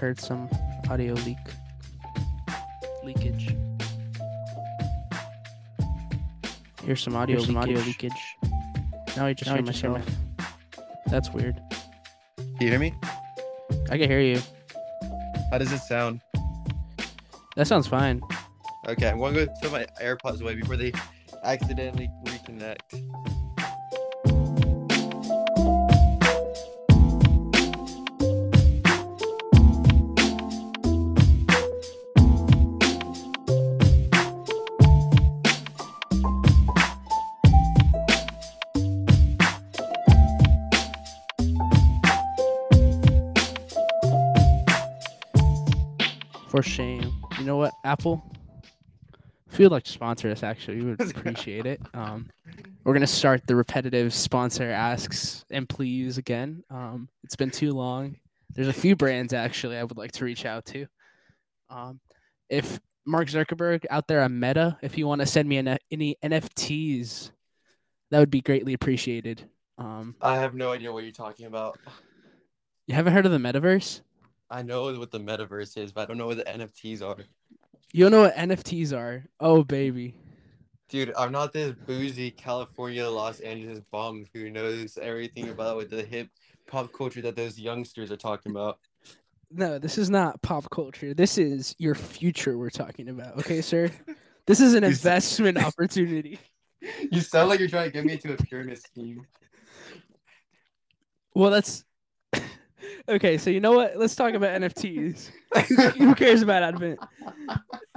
heard heard some audio leak. Leakage. Here's some audio Here's some leakage. audio leakage. Now I just Now I hear just hear myself. That's weird. Can you hear me? I can hear you. How does it sound? That sounds fine. Okay, I'm going to go throw my AirPods away before they accidentally reconnect. Shame. You know what, Apple? If you'd like to sponsor us, actually, we would appreciate it. Um, we're gonna start the repetitive sponsor asks and please again. Um, it's been too long. There's a few brands actually I would like to reach out to. Um, if Mark Zuckerberg out there on Meta, if you want to send me an, any NFTs, that would be greatly appreciated. Um, I have no idea what you're talking about. you haven't heard of the metaverse? I know what the metaverse is, but I don't know what the NFTs are. You don't know what NFTs are? Oh baby. Dude, I'm not this boozy California, Los Angeles bum who knows everything about with the hip pop culture that those youngsters are talking about. No, this is not pop culture. This is your future we're talking about. Okay, sir? This is an investment opportunity. You sound like you're trying to get me into a pyramid scheme. Well, that's okay. So you know what? Let's talk about NFTs. Who cares about Advent?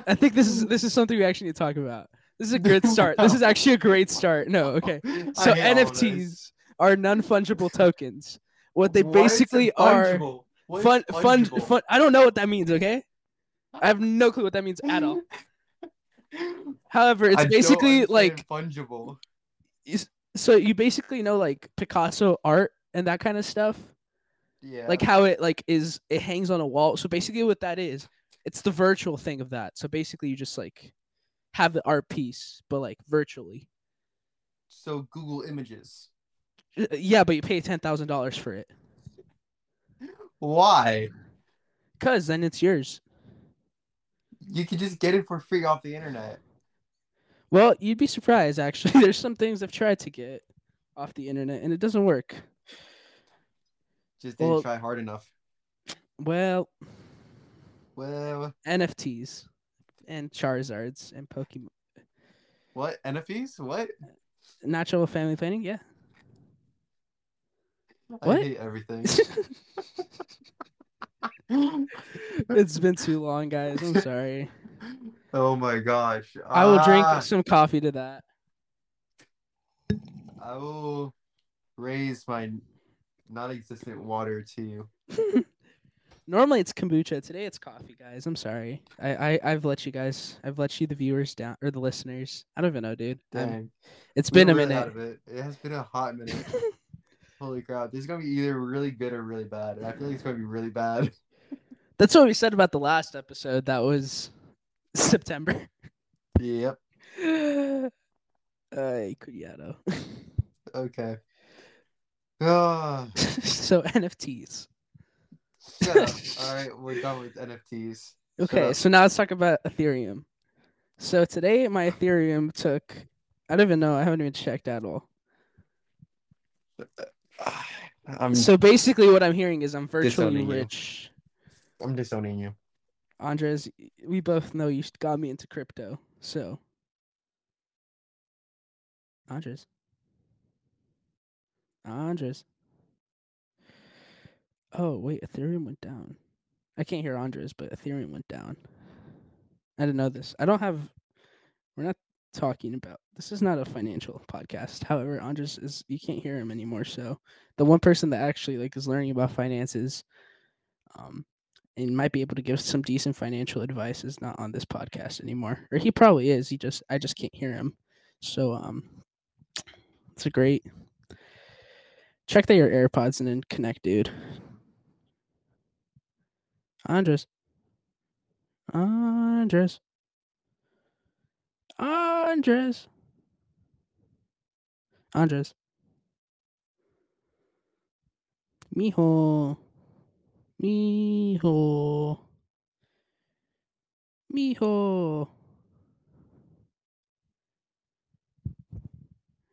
I think this is this is something we actually need to talk about. This is a good start. This is actually a great start. No, okay. So I hate all of this. NFTs are non-fungible tokens. What they basically are Fungible. What is fun, fun, fun. I don't know what that means. Okay, I have no clue what that means at all. However, it's I basically like fungible. so you basically know like Picasso art and that kind of stuff. Yeah. Like how it like is it hangs on a wall. So basically what that is, it's the virtual thing of that. So basically you just like have the art piece but like virtually. so Google Images. Uh, Yeah, but you pay $10,000 for it Why? cuz then it's yours. You could just get it for free off the internet. Well, you'd be surprised actually. There's some things I've tried to get off the internet and it doesn't work. Just didn't Well- try hard enough. Well, Well, NFTs and Charizards and Pokemon what NFTs? What? natural family planning, yeah. What? I hate everything. it's been too long, guys. I'm sorry. oh my gosh. I will drink Ah, some coffee to that. I will raise my non-existent water to you. Normally it's kombucha. Today it's coffee, guys. I'm sorry. I, I I've let you guys. I've let you the viewers down or the listeners. I don't even know, dude. Dang. it's We been a really minute. out of it. It has been a hot minute. Holy crap. This is gonna be either really good or really bad. And I feel like it's gonna be really bad. That's what we said about the last episode. That was September. yep. Cuidado. Okay. Ah, so NFTs. All right, we're done with NFTs. Okay, so now let's talk about Ethereum. So today my Ethereum took I don't even know, I haven't even checked at all. I'm So basically what I'm hearing is I'm virtually Disowning you. rich. I'm disowning you. Andres, we both know you got me into crypto. So Andres. Andres. Oh wait, Ethereum went down. I can't hear Andres, but Ethereum went down. I didn't know this. I don't have we're not talking about this is not a financial podcast. However, Andres is you can't hear him anymore. So the one person that actually like is learning about finances um and might be able to give some decent financial advice is not on this podcast anymore. Or he probably is. He just I just can't hear him. So um it's a great check that your AirPods and then connect, dude. Andres. Andres. Andres. Andres. Mijo. Mijo. Mijo.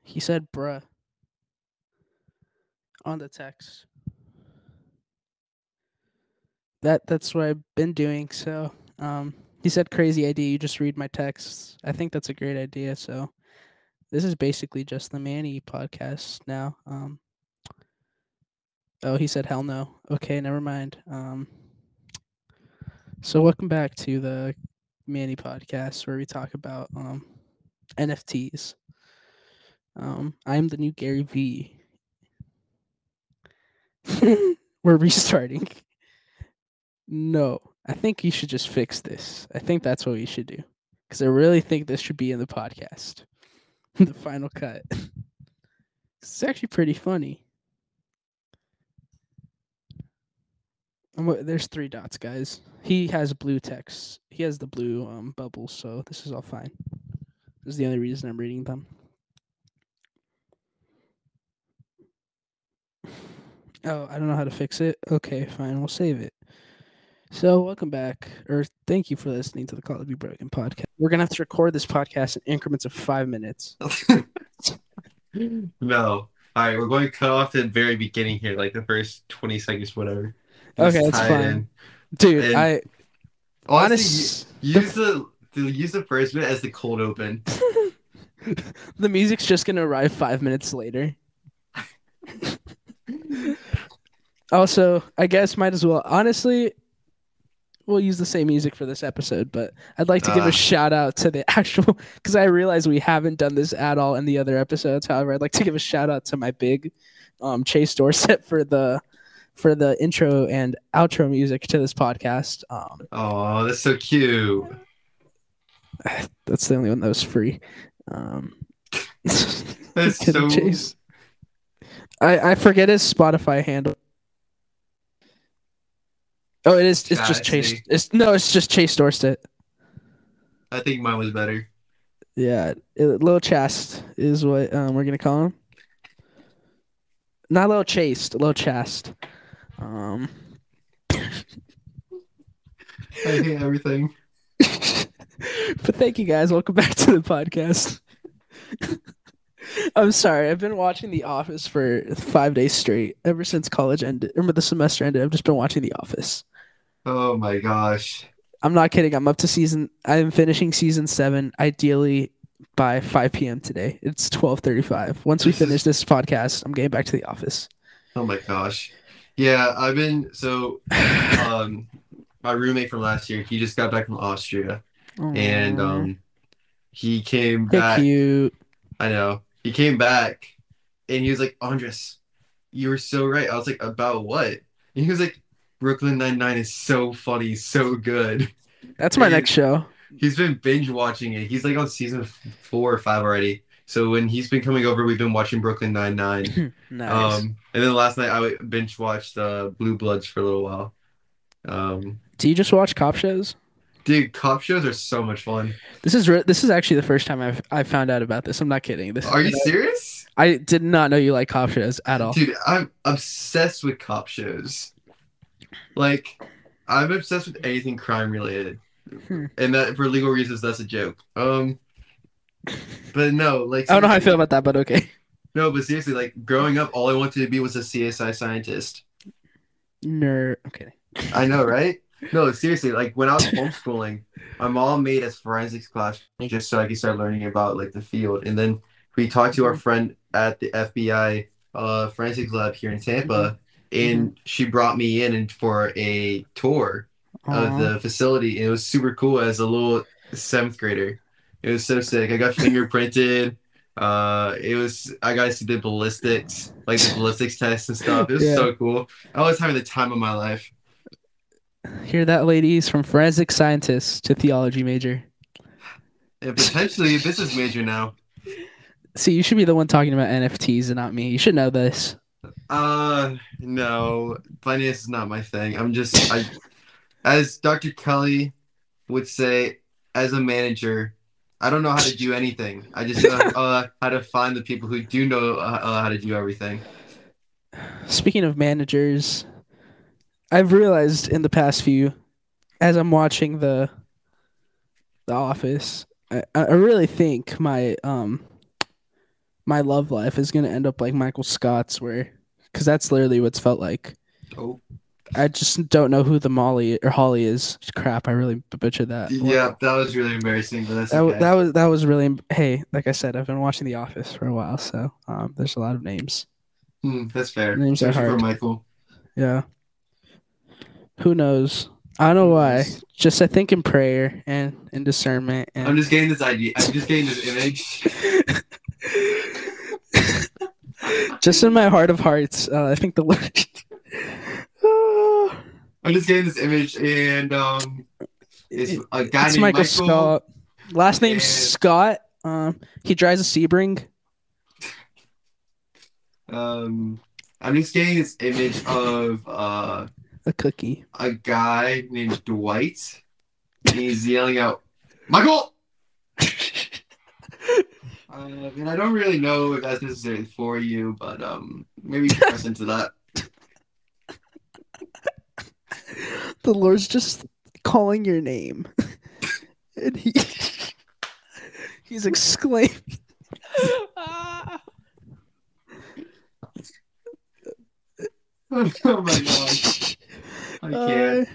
He said bruh on the text. That that's what I've been doing. So um he said crazy idea, you just read my texts. I think that's a great idea. So this is basically just the Manny podcast now. Um Oh, he said hell no. Okay, never mind. Um so welcome back to the Manny podcast where we talk about um NFTs. Um I'm the new Gary V. We're restarting. No, I think you should just fix this. I think that's what we should do. Because I really think this should be in the podcast. the final cut. it's actually pretty funny. There's three dots, guys. He has blue text. He has the blue um, bubbles, so this is all fine. This is the only reason I'm reading them. Oh, I don't know how to fix it. Okay, fine. We'll save it. So, welcome back, or thank you for listening to the Call of Be Broken podcast. We're gonna have to record this podcast in increments of five minutes. no. All right, we're going to cut off the very beginning here, like the first 20 seconds, whatever. Okay, that's fine. in. Dude, And- I Honestly, honest, use the, the use the first bit as the cold open. the music's just gonna arrive five minutes later. also, I guess might as well. Honestly, we'll use the same music for this episode, but I'd like to give Ah. a shout out to the actual because I realize we haven't done this at all in the other episodes. However, I'd like to give a shout out to my big um, Chase Dorset for the for the intro and outro music to this podcast. Um, Oh, that's so cute. that's the only one that was free. Um, That's so Chase. I I forget his Spotify handle. Oh, it is. It's just Chase. It's no. It's just Chase Dorset. I think mine was better. Yeah, it, Lil Chast is what um, we're gonna call him. Not Lil Chased, Lil chest. Um, I hate everything. but thank you guys. Welcome back to the podcast. I'm sorry. I've been watching The Office for five days straight ever since college ended. Remember the semester ended. I've just been watching The Office. Oh my gosh. I'm not kidding. I'm up to season. I'm finishing season seven. Ideally by 5 p.m. today. It's 12:35. Once we finish this podcast, I'm getting back to The Office. Oh my gosh. Yeah, I've been so um my roommate from last year, he just got back from Austria and um he came They're back. cute. I know. He came back and he was like, Andres, you were so right. I was like, about what? And he was like, Brooklyn Nine Nine is so funny, so good. That's my next show. He's been binge watching it. He's like on season four or five already. So when he's been coming over, we've been watching Brooklyn Nine Nine. nice. Um, and then last night I binge watched uh, Blue Bloods for a little while. Um, Do you just watch cop shows? dude, cop shows are so much fun. This is re- this is actually the first time I've I found out about this. I'm not kidding. This Are you serious? I did not know you like cop shows at all. Dude, I'm obsessed with cop shows. Like, I'm obsessed with anything crime related. Hmm. And that for legal reasons, that's a joke. Um, but no, like I don't know how I feel about that, but okay. No, but seriously, like growing up, all I wanted to be was a CSI scientist. Nerd. Okay. I know, right? No, seriously, like when I was homeschooling, my mom made us forensics class just so I could start learning about like the field. And then we talked to our friend at the FBI uh, forensics lab here in Tampa, and she brought me in and for a tour of the facility. And it was super cool as a little seventh grader. It was so sick. I got fingerprinted. Uh, it was I got to see the ballistics, like the ballistics test and stuff. It was Yeah. so cool. I was having the time of my life. Hear that, ladies? From forensic scientist to theology major. And potentially a business major now. See, you should be the one talking about NFTs and not me. You should know this. Uh, no, finance is not my thing. I'm just, I, as Dr. Kelly would say, as a manager, I don't know how to do anything. I just know uh, how to find the people who do know uh, uh, how to do everything. speaking of managers, I've realized in the past few, as I'm watching the The Office, I, I really think my um my love life is gonna end up like Michael Scott's, where because that's literally what's felt like. Oh, I just don't know who the Molly or Holly is. Crap, I really butchered that. yeah, that was really embarrassing, but that's That, okay. that was that was really hey like I said I've been watching The Office for a while so um there's a lot of names Hmm, that's fair. Names are Especially for hard. Michael. yeah who knows I don't know why just I think in prayer and in discernment and I'm just getting this idea. I'm just getting this image. just in my heart of hearts uh, I think the Lord I'm just getting this image, and um, it's a guy it's named Michael, Michael. Scott last name and- Scott um he drives a Sebring Um, I'm just getting this image of uh a cookie a guy named Dwight. And he's yelling out, "Michael!" Uh, mean, I don't really know if that's necessary for you, but um, maybe you can press into that. the Lord's just calling your name. and he he's exclaiming. "Ah." oh my gosh, I can't.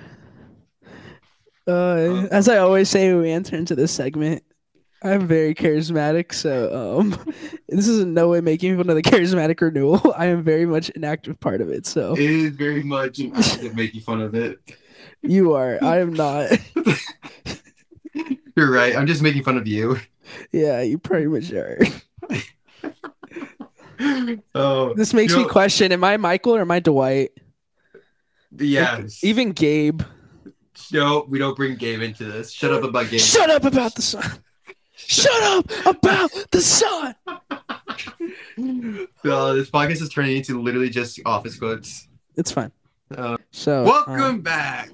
Uh, uh, as I always say when we enter into this segment, I'm very charismatic, so um, this is in no way making fun of the charismatic renewal. I am very much an active part of it. So It is very much making fun of it. you are, I am not. You're right. I'm just making fun of you. yeah, you pretty much are. Oh, This makes You me question: Am I Michael or am I Dwight? yes. Even Gabe. no, we don't bring Gabe into this. Shut up about Gabe. Shut up about the sun. Shut up about the sun. Uh, this podcast is turning into literally just office quotes. It's fine. Uh, So welcome um, back.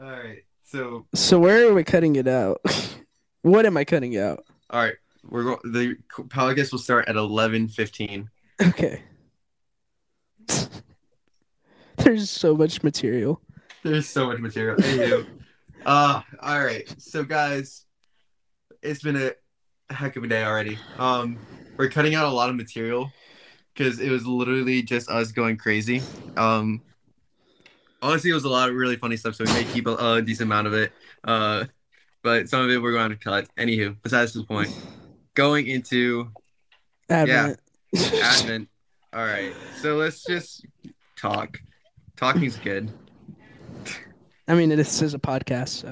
All right. So, so where are we cutting it out? what am I cutting out? all right, we're going. The podcast will start at eleven fifteen. Okay. There's so much material. There's so much material. Anywho, uh, all right. So, guys, it's been a heck of a day already. Um, we're cutting out a lot of material because it was literally just us going crazy. Um, honestly, it was a lot of really funny stuff, so we may keep a, a decent amount of it. Uh, but some of it we're going to cut. Anywho, besides this point, going into Advent. Advent. All right, so let's just talk. Talking's good. I mean, this is a podcast, so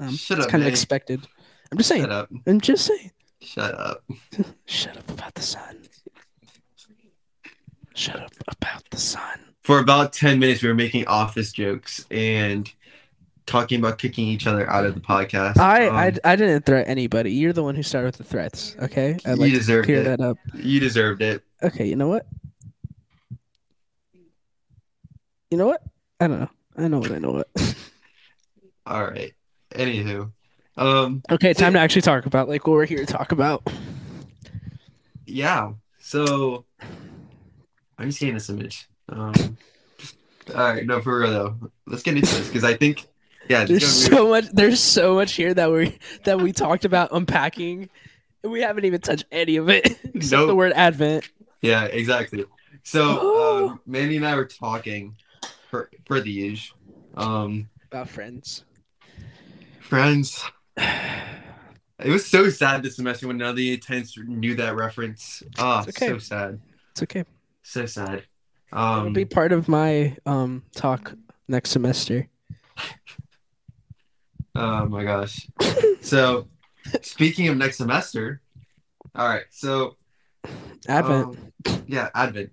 um, it's up, kind of expected. I'm just saying. Shut up. I'm just saying. Shut up. Shut up about the sun. Shut up about the sun. for about 10 minutes we were making office jokes and talking about kicking each other out of the podcast I, Um, I I didn't threat anybody. You're the one who started with the threats. Okay, You like to deserved clear it. that up. you deserved it Okay, you know what? You know what? I don't know. I know what I know what. all right anywho um okay, time to actually talk about like what we're here to talk about. yeah so i'm just getting this image um all right no for real though let's get into this because i think yeah There's so much. There's so much here that we that we talked about unpacking, and we haven't even touched any of it except Nope. the word Advent. yeah exactly so um, Manny and i were talking for for the use um About friends. Friends It was so sad this semester when none of the attendants knew that reference. Ah, It's okay. so sad. It's okay. So sad. It'll Um, be part of my um talk next semester. oh my gosh. So, speaking of next semester, all right. So, Advent. um, yeah, Advent.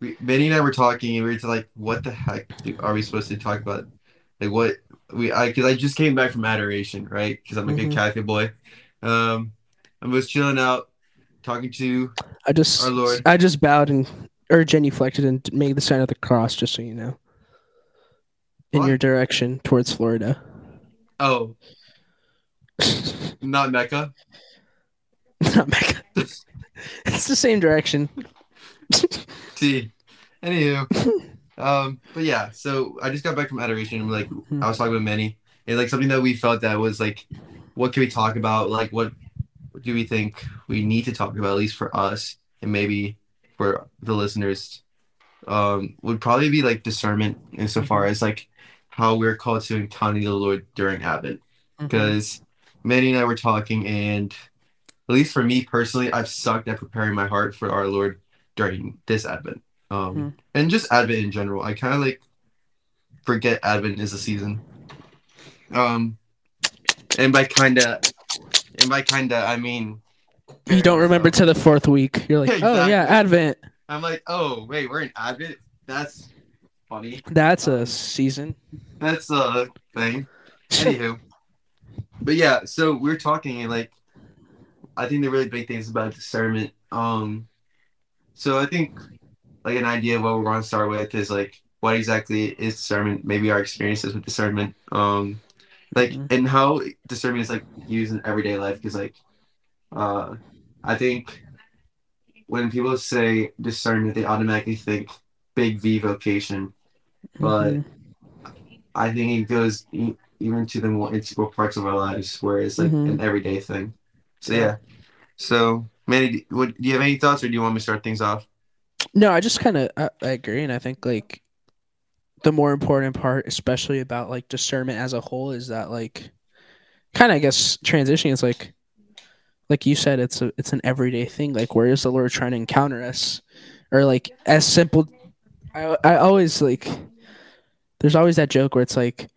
We, Manny and I were talking, and we were like, "What the heck are we supposed to talk about? Like, what we? I because I just came back from adoration, right? Because I'm like Mhm. a Catholic boy. Um, I was chilling out, talking to I just our Lord. I just bowed and or genuflected and made the sign of the cross, just so you know. In What? your direction towards Florida. oh, not Mecca. Not Mecca. It's the same direction. See, anywho, um, but yeah. So I just got back from adoration. and like I was talking with Manny, and like something that we felt that was like, what can we talk about? Like, what, do we think we need to talk about? At least for us, and maybe for the listeners, um, would probably be like discernment insofar as like how we're called to encounter the Lord during Advent. Because Manny and I were talking, and at least for me personally, I've sucked at preparing my heart for our Lord during this Advent. Um, Mhm. and just Advent in general. I kind of like forget Advent is a season. Um, and by kinda, and by kinda, I mean you don't remember to the fourth week. You're like, oh yeah, Advent. I'm like, oh wait, we're in Advent. That's funny. That's a season. That's a thing. Anywho, but yeah, so we're talking and like, I think the really big thing is about discernment. Um, so I think like an idea of what we're going to start with is like what exactly is discernment? Maybe our experiences with discernment. Um, like Mhm. and how discernment is like used in everyday life. Because like, uh, I think when people say discernment, they automatically think big V vocation. But Mhm. I think it goes e- even to the more integral parts of our lives, where it's like Mhm. an everyday thing. So yeah. So Manny, do- what, do you have any thoughts, or do you want me to start things off? No, I just kind of I, I agree, and I think like the more important part, especially about like discernment as a whole, is that like kind of I guess transitioning is like like you said, it's a it's an everyday thing. Like where is the Lord trying to encounter us, or like as simple. I I always like. There's always that joke where it's like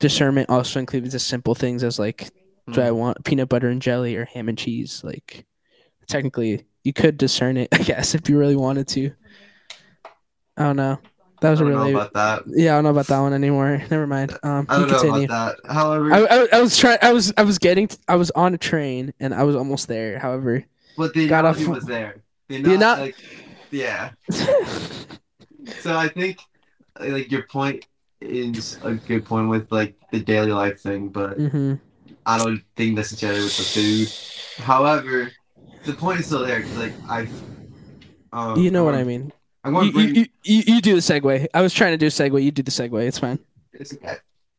discernment also includes the simple things as like do I mm. want peanut butter and jelly or ham and cheese? Like, technically, you could discern it, I guess, if you really wanted to. I don't know. That was a don't really know about that. yeah. I don't know about that one anymore. Never mind. Um, I don't know continue. about that. However, I, I, I was trying. I was I was getting. I was on a train and I was almost there. However, but the got off- was there. The anal- ana- like, yeah. So I think like your point is a good point with like the daily life thing, but hmm I don't think necessarily with the food. However, the point is still there because like I. Um, You know what I mean. I'm going You, to bring. you, you, you, do the segue. I was trying to do a segue. You do the segue. It's fine. It's okay.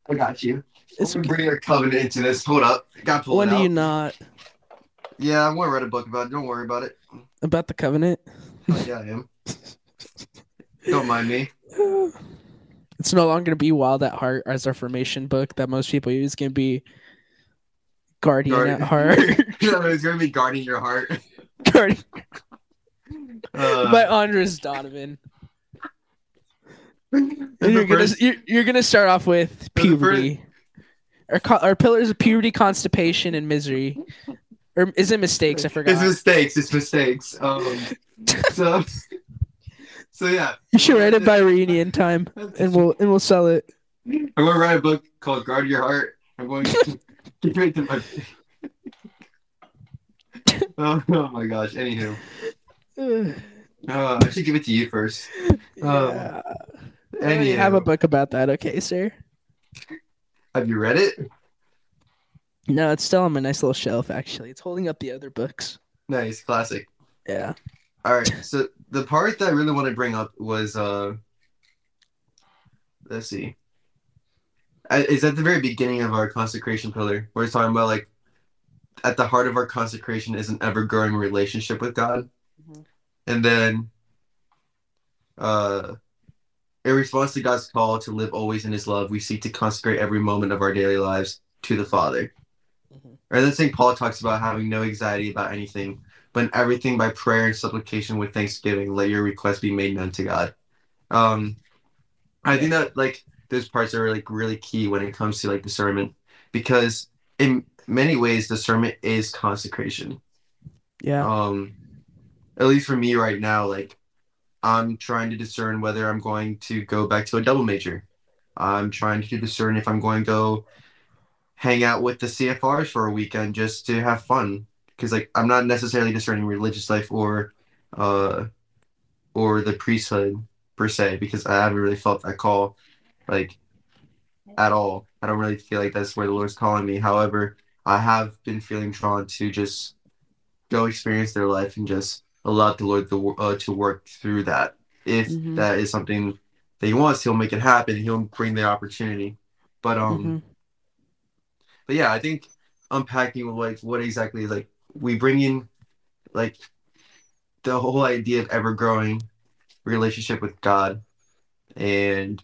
I got you. It's okay. bringing a covenant into this. Hold up. Got pulled When out. do you not Yeah, I'm going to write a book about it. Don't worry about it. about the covenant? Oh, yeah, I am. Don't mind me. It's no longer gonna be Wild at Heart as our formation book that most people use. It's gonna be Guardian Guard- at Heart. no, it's going to be guarding your heart. Guardian Uh, by Andres Donovan. and And you're the gonna you're, you're gonna start off with the first- puberty. Our, co- our pillars of puberty, constipation, and misery. Or is it mistakes? I forgot. It's mistakes. It's mistakes. Um, so, so yeah. you should write it by reunion time, and we'll and we'll sell it. I'm going to write a book called Guard Your Heart. I'm going to give it to my. oh, oh my gosh. Anywho, uh, I should give it to you first. yeah. I Anywho, have a book about that. Okay, sir. have you read it? No, it's still on my nice little shelf. Actually, it's holding up the other books. Nice, classic. Yeah. All right. So the part that I really want to bring up was uh let's see. Is at the very beginning of our consecration pillar, where it's talking about like at the heart of our consecration is an ever growing relationship with God. Mhm. And then uh in response to God's call to live always in his love, we seek to consecrate every moment of our daily lives to the Father. Mhm. Or then St. Paul talks about having no anxiety about anything, but in everything by prayer and supplication with thanksgiving, let your requests be made known to God. Um, I think that like those parts are like really key when it comes to like discernment, because in many ways discernment is consecration. Yeah. Um, at least for me right now, like I'm trying to discern whether I'm going to go back to a double major. I'm trying to discern if I'm going to go hang out with the CFRs for a weekend just to have fun. Because like I'm not necessarily discerning religious life or uh or the priesthood per se, because I haven't really felt that call like at all. I don't really feel like that's where the Lord's calling me. However, I have been feeling drawn to just go experience their life and just allow the Lord to, uh, to work through that. If Mhm. that is something that He wants, He'll make it happen. He'll bring the opportunity. But um, Mhm. but yeah, I think unpacking like what exactly like we bring in like the whole idea of ever growing relationship with God and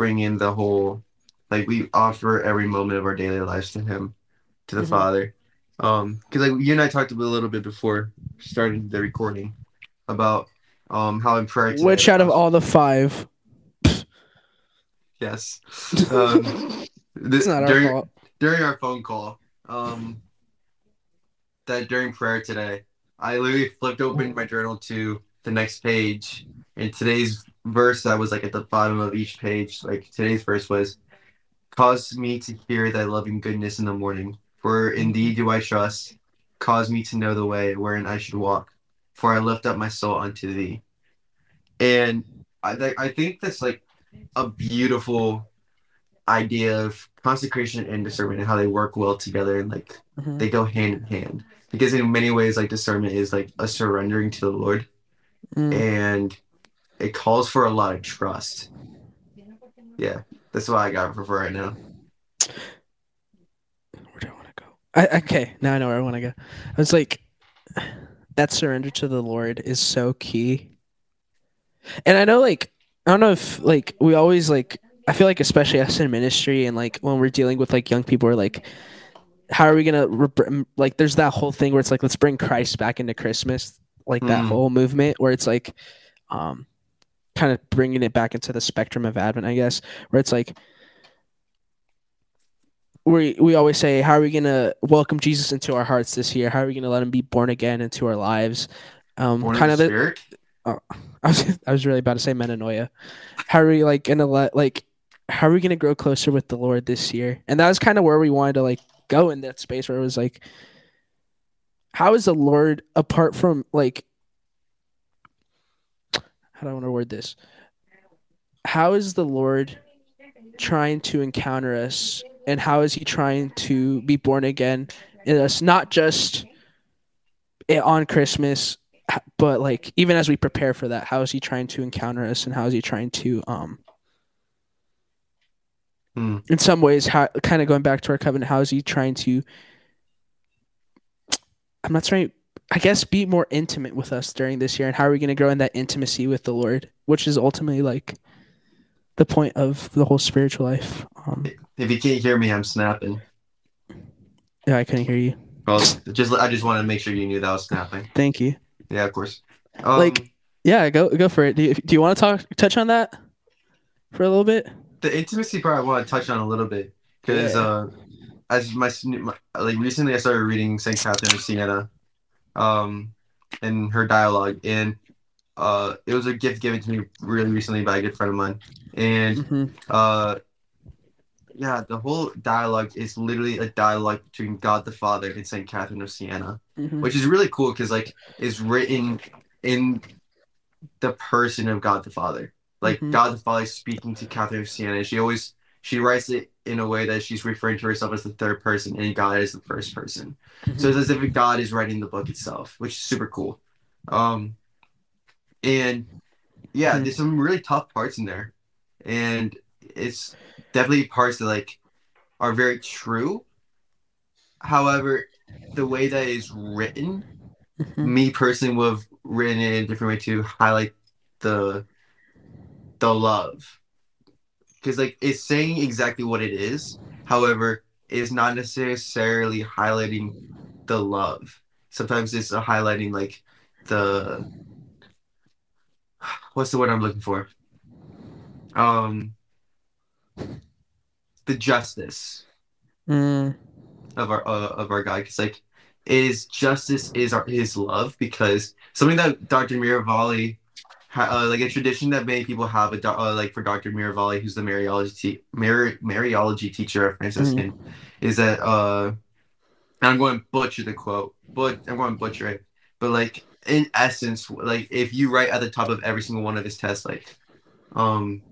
bring in the whole like we offer every moment of our daily lives to him to the Mhm. father um because like you and i talked a little bit before starting the recording about um how in prayer today- Which out of all the five, yes um th- it's not during, our fault. during our phone call um that during prayer today i literally flipped open my journal to the next page and today's verse that was like at the bottom of each page like today's verse was cause me to hear thy loving goodness in the morning for in thee do i trust cause me to know the way wherein i should walk for i lift up my soul unto thee and i, th- I think that's like a beautiful idea of consecration and discernment and how they work well together and like Mhm. they go hand in hand because in many ways like discernment is like a surrendering to the lord Mm. and it calls for a lot of trust yeah that's what i got for, for right now Where do I want to go? I, okay, now I know where I want to go. I was like, that surrender to the Lord is so key. And I know, like, I don't know if like we always like. I feel like especially us in ministry and like when we're dealing with like young people, we're like, how are we gonna rep- like? There's that whole thing where it's like, let's bring Christ back into Christmas, like that Mm. whole movement where it's like, um, kind of bringing it back into the spectrum of Advent, I guess, where it's like we we always say, how are we gonna welcome Jesus into our hearts this year? How are we gonna let him be born again into our lives? Um, Born kind of the the, spirit I was I was really about to say metanoia. How are we like gonna let like how are we gonna grow closer with the Lord this year? And that was kind of where we wanted to like go in that space where it was like, how is the Lord apart from like how do I want to word this? How is the Lord trying to encounter us and how is he trying to be born again in us not just on christmas but like even as we prepare for that how is he trying to encounter us and how is he trying to um Hmm. in some ways how kind of going back to our covenant how is he trying to i'm not trying i guess be more intimate with us during this year and how are we going to grow in that intimacy with the lord which is ultimately like the point of the whole spiritual life um. If you can't hear me i'm snapping. Yeah i couldn't hear you. Well just i just wanted to make sure you knew that I was snapping. Thank you. Yeah of course. Um, Like- Yeah, go go for it. Do you, do you want to talk touch on that for a little bit? the intimacy part I want to touch on a little bit because Yeah. uh, as my, my like recently I started reading Saint Catherine of Siena, um, and her dialogue, and uh, it was a gift given to me really recently by a good friend of mine, and Mm-hmm. uh, yeah, the whole dialogue is literally a dialogue between God the Father and Saint Catherine of Siena, Mm-hmm. which is really cool because like it's written in the person of God the Father. Like Mhm. God the Father speaking to Catherine of Siena. She always she writes it in a way that she's referring to herself as the third person and God is the first person. So it's as if God is writing the book itself, which is super cool. Um and yeah, Hmm. there's some really tough parts in there. And it's definitely parts that like are very true. However, the way that it's written Mhm. me personally would have written it in a different way to highlight the the love because like it's saying exactly what it is however it's not necessarily highlighting the love. Sometimes it's highlighting like the what's the word i'm looking for? Um the justice Mm, of our uh, of our God. Because like is justice is our his love because something that Dr. Miravalle uh, like a tradition that many people have a, uh, like for Dr. Miravalle who's the Mariology te- Mari- Mariology teacher of Franciscan is that uh I'm going to butcher the quote but I'm going to butcher it but like in essence like if you write at the top of every single one of his tests like um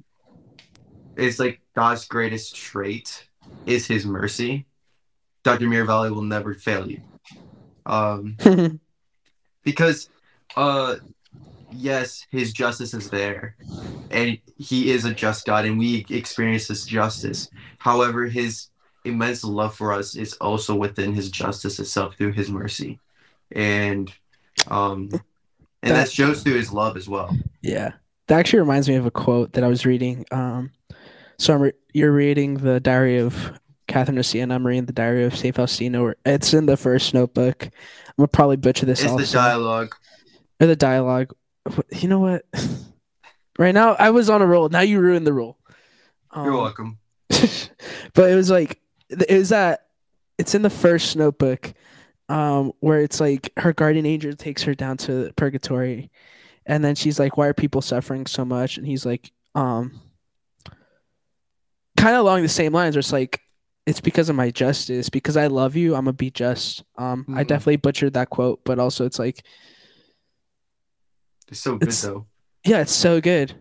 it's like God's greatest trait is his mercy Dr. Miravalle will never fail you. Um, because uh yes, his justice is there. And he is a just God and we experience his justice. However, his immense love for us is also within his justice itself through his mercy. And um and that, shows through his love as well. Yeah. That actually reminds me of a quote that I was reading. Um so I'm re- you're reading the diary of Catherine of Siena. I'm reading the diary of Saint Faustina. It's in the first notebook. I'm gonna probably butcher this. It's also. the dialogue. Or the dialogue. You know what? right now, I was on a roll. Now you ruined the roll. Um, You're welcome. but it was like it was that it's in the first notebook, um, where it's like her guardian angel takes her down to purgatory, and then she's like, "Why are people suffering so much?" And he's like, um, kind of along the same lines, where it's like, it's because of my justice. Because I love you, I'm gonna be just. Um, mm-hmm. I definitely butchered that quote, but also it's like, it's so good it's, though. Yeah, it's so good.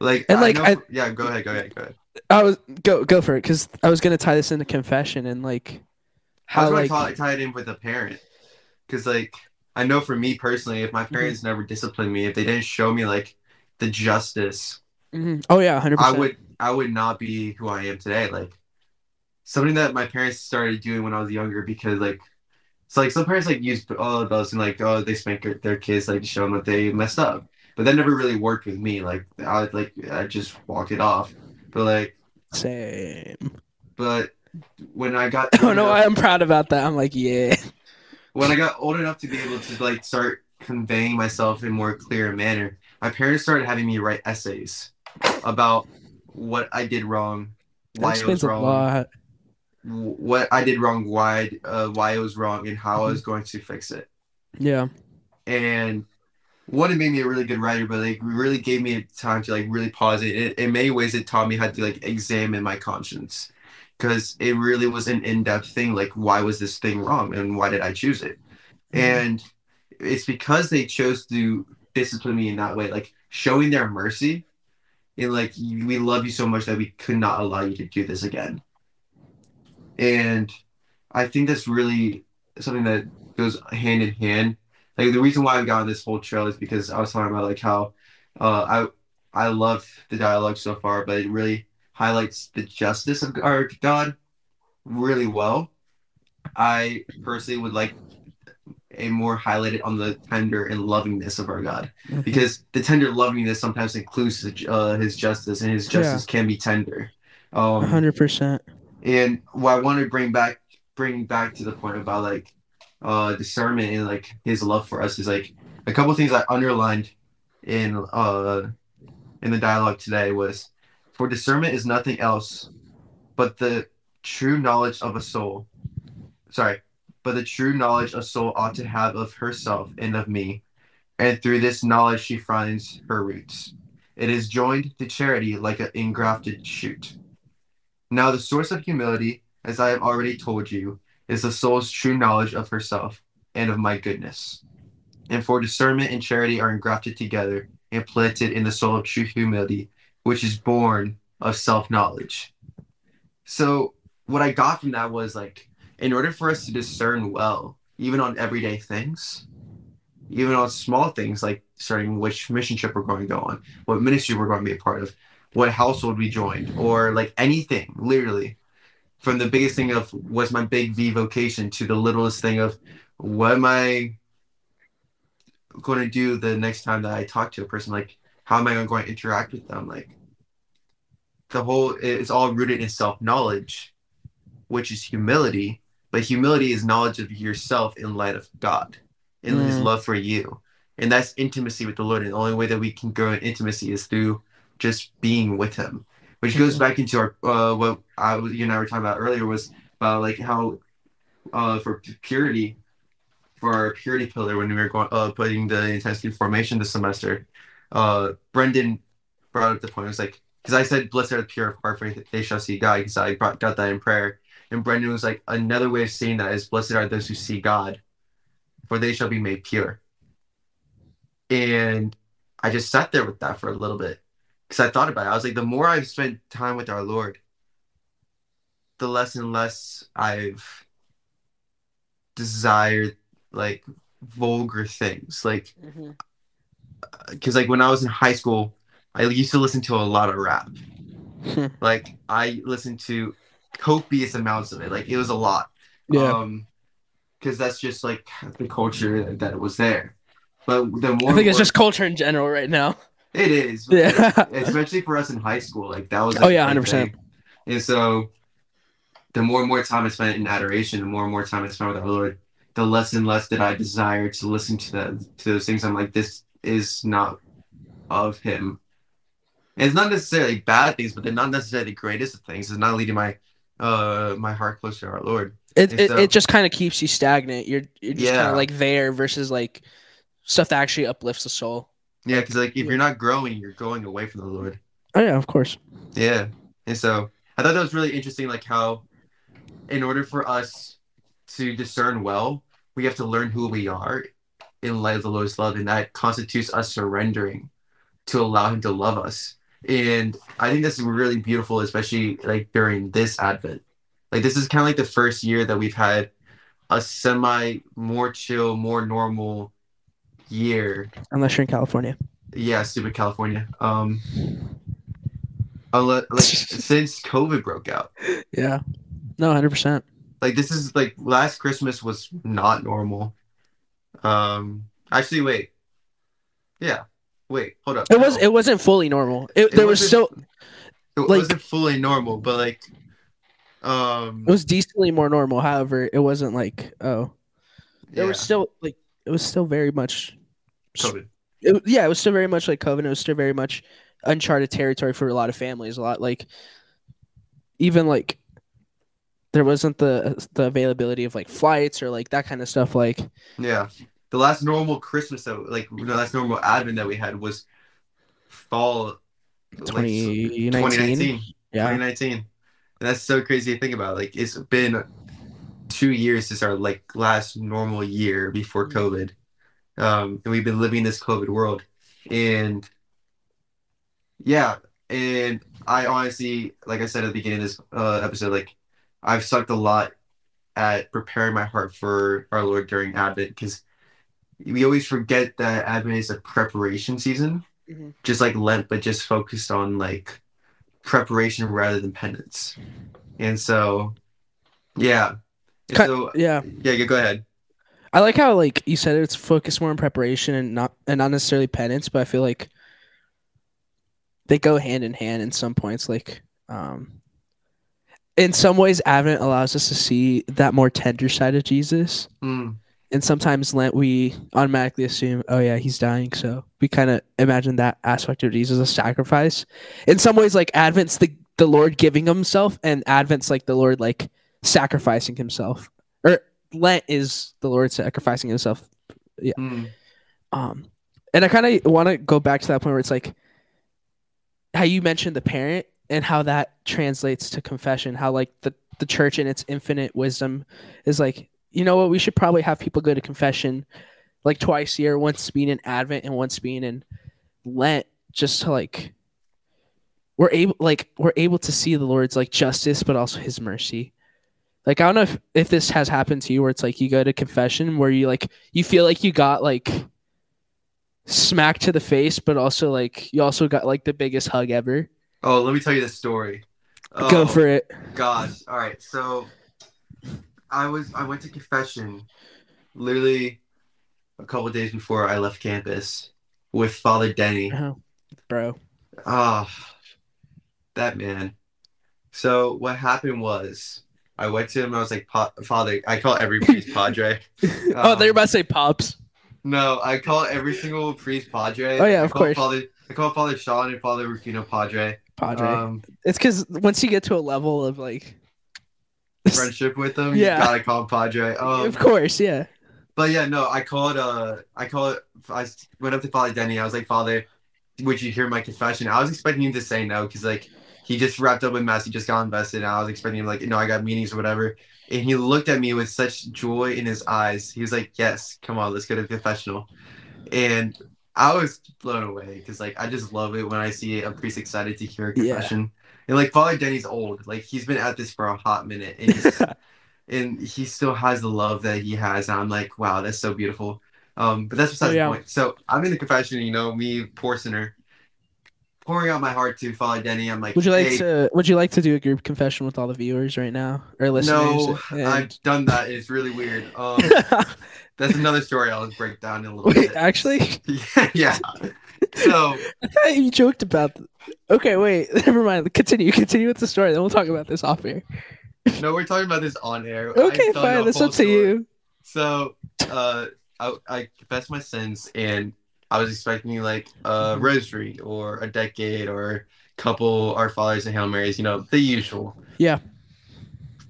Like and like, I, yeah, go ahead, go ahead, go ahead. I was go go for it because I was gonna tie this into confession and like how I like tie, tie it in with a parent because like I know for me personally, if my mm-hmm. parents mm-hmm. never disciplined me, if they didn't show me like the justice, mm-hmm. oh yeah, hundred I would I would not be who I am today. Like something that my parents started doing when I was younger because like it's like some parents like use all of those and like oh they spank their kids like to show them that they messed up, but that never really worked with me. Like I like I just walked it off. But like same. But when I got oh no, I'm proud about that. I'm like yeah. When I got old enough to be able to like start conveying myself in more clear manner, my parents started having me write essays about what I did wrong, why it was wrong, what I did wrong, why uh, why it was wrong, and how I was going to fix it. Yeah. And one, it made me a really good writer, but like really gave me time to like really pause it. it in many ways, it taught me how to like examine my conscience because it really was an in-depth thing. Like, why was this thing wrong, and why did I choose it? Mm-hmm. And it's because they chose to discipline me in that way, like showing their mercy. And like, we love you so much that we could not allow you to do this again. And I think that's really something that goes hand in hand like the reason why I got on this whole trail is because I was talking about like how uh, I I love the dialogue so far, but it really highlights the justice of our God really well. I personally would like a more highlighted on the tender and lovingness of our God, mm-hmm. because the tender lovingness sometimes includes uh, His justice, and His justice yeah. can be tender. Um, hundred percent. And what I want to bring back, bring back to the point about like uh discernment and like his love for us is like a couple things I underlined in uh in the dialogue today was for discernment is nothing else but the true knowledge of a soul. Sorry, but the true knowledge a soul ought to have of herself and of me. And through this knowledge she finds her roots. It is joined to charity like an engrafted shoot. Now the source of humility, as I have already told you, is the soul's true knowledge of herself and of my goodness. And for discernment and charity are engrafted together and planted in the soul of true humility, which is born of self knowledge. So, what I got from that was like, in order for us to discern well, even on everyday things, even on small things like starting which mission trip we're going to go on, what ministry we're going to be a part of, what household we joined, or like anything, literally, from the biggest thing of what's my big V vocation to the littlest thing of what am I going to do the next time that I talk to a person? Like, how am I going to interact with them? Like, the whole it's all rooted in self knowledge, which is humility. But humility is knowledge of yourself in light of God, in mm. His love for you, and that's intimacy with the Lord. And the only way that we can grow in intimacy is through just being with Him which goes back into our uh, what I you and I were talking about earlier was about like how uh, for purity for our purity pillar when we were going uh, putting the intensity formation this semester, uh, Brendan brought up the point. It was like because I said blessed are the pure of heart, for they shall see God. Because I brought, got that in prayer, and Brendan was like another way of saying that is blessed are those who see God, for they shall be made pure. And I just sat there with that for a little bit because I thought about it. I was like, the more I've spent time with our Lord, the less and less I've desired like vulgar things. Like, Mm-hmm. because like when I was in high school, I used to listen to a lot of rap. Like I listened to copious amounts of it. Like it was a lot. yeah. Um, because that's just like the culture that, that was there. But the more I think it's more- just culture in general right now. It is, Yeah. especially for us in high school. Like that was Oh, yeah, 100%. thing. And so, the more and more time I spent in adoration, the more and more time I spent with our Lord, the less and less did I desire to listen to that to those things. I'm like, this is not of Him. And it's not necessarily bad things, but they're not necessarily the greatest of things. It's not leading my uh my heart closer to our Lord. It And it, so- it just kind of keeps you stagnant. You're you're just kind of like there versus like stuff that actually uplifts the soul. Yeah, because like if you're not growing, you're going away from the Lord. Oh yeah, of course. Yeah. And so I thought that was really interesting, like how in order for us to discern well, we have to learn who we are in light of the Lord's love, and that constitutes us surrendering to allow him to love us. And I think that's really beautiful, especially like during this Advent. Like this is kind of like the first year that we've had a semi more chill, more normal year Unless you're in California. yeah, stupid California. Um, unless like since COVID broke out, Yeah. No, hundred percent. like this is like last Christmas was not normal. Um, actually, wait, yeah, wait, hold up. It was it wasn't fully normal. It, It there was still It like- wasn't fully normal, but like, um, it was decently more normal. However, it wasn't like oh there yeah, was still like it was still very much COVID. it, yeah, it was still very much like COVID. It was still very much uncharted territory for a lot of families. A lot like even like there wasn't the the availability of like flights or like that kind of stuff. Like Yeah, the last normal Christmas that like the last normal Advent that we had was fall. like, 2019. 2019. Yeah, 2019. And that's so crazy to think about. Like it's been two years is our like last normal year before COVID. Um, and we've been living this COVID world. And yeah, and I honestly, like I said at the beginning of this uh, episode, like I've sucked a lot at preparing my heart for our Lord during Advent because we always forget that Advent is a preparation season, Mhm. just like Lent, but just focused on like preparation rather than penance. And so, yeah. Cut- so, yeah. yeah, go ahead. I like how like you said it's focused more on preparation and not and not necessarily penance, but I feel like they go hand in hand in some points. Like, um, in some ways, Advent allows us to see that more tender side of Jesus, Mm, and sometimes Lent we automatically assume, oh yeah, he's dying, so we kind of imagine that aspect of Jesus as a sacrifice. In some ways, like Advent's the the Lord giving himself, and Advent's like the Lord like sacrificing himself, or Lent is the Lord sacrificing himself. Mm, um and i kind of want to go back to that point where it's like how you mentioned the parent and how that translates to confession how like the the church in its infinite wisdom is like you know what we should probably have people go to confession like twice a year once being in advent and once being in lent just to like we're able like we're able to see the lord's like justice but also his mercy like i don't know if, if this has happened to you where it's like you go to confession where you like you feel like you got like smacked to the face but also like you also got like the biggest hug ever Oh, let me tell you the story. go Oh, for it Gosh. All right. So I was I went to confession literally a couple days before I left campus with Father Denny. oh, bro Ah, that man. So what happened was I went to him. I was like, Father, I call every priest Padre. oh they're about to say pops No, I call every single priest Padre. Oh, yeah, I of call course. Father, I call Father Sean and Father Rufino Padre. padre Um, it's because once you get to a level of like friendship with them. Yeah. you gotta call him Padre. Um, of course yeah But yeah, no, I called. Uh, I called. I went up to Father Denny. I was like, Father, would you hear my confession? I was expecting him to say no because like he just wrapped up with mass. He just got invested. And I was expecting him like, no, I got meetings or whatever. And he looked at me with such joy in his eyes. He was like, Yes, come on, let's go to the confessional. And I was blown away because like I just love it when I see a priest excited to hear a Yeah. confession. And like Father Denny's old. Like he's been at this for a hot minute. And he's and he still has the love that he has. And I'm like, wow, that's so beautiful. Um, but that's besides Oh, yeah. the point. So I'm in the confession, you know, me, poor sinner, pouring out my heart to Father Denny. I'm like, Would you like hey, to? Would you like to do a group confession with all the viewers right now or listeners? No, And- I've done that. It's really weird. Um, that's another story I'll break down in a little wait, bit. actually, yeah, yeah. So you joked about. Okay, wait. Never mind. Continue. Continue with the story. Then we'll talk about this off air. no, we're talking about this on air. Okay, fine. That's up to story. you. So, uh, I, I confessed my sins, and I was expecting like a rosary or a decade or a couple Our Fathers and Hail Marys, you know, the usual. Yeah.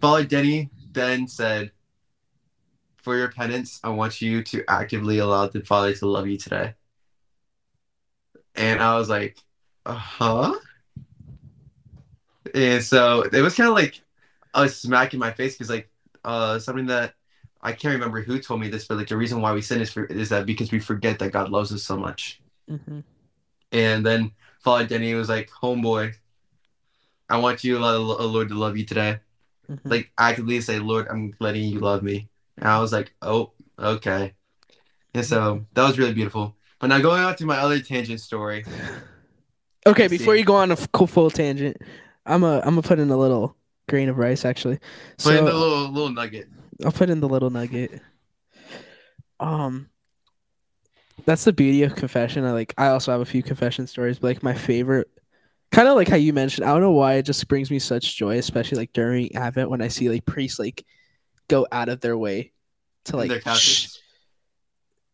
Father Denny then said, "For your penance, I want you to actively allow the Father to love you today." And I was like, "Uh huh." And so it was kind of like a smack in my face because like uh something that I can't remember who told me this, but like the reason why we sin is for is that because we forget that God loves us so much. hmm And then Father Denny was like, "Homeboy, I want you to allow the Lord to love you today." Mhm. Like actively say, "Lord, I'm letting you love me." And I was like, "Oh, okay." And so that was really beautiful. But now going on to my other tangent story. Okay, Let's before see. you go on a full tangent, I'm a I'm gonna put in a little grain of rice actually. So Put in a little little nugget. I'll put in the little nugget. Um, that's the beauty of confession. I like. I also have a few confession stories, but like my favorite, kind of like how you mentioned. I don't know why it just brings me such joy, especially like during Advent when I see like priests like go out of their way to like. They're shh- Catholics.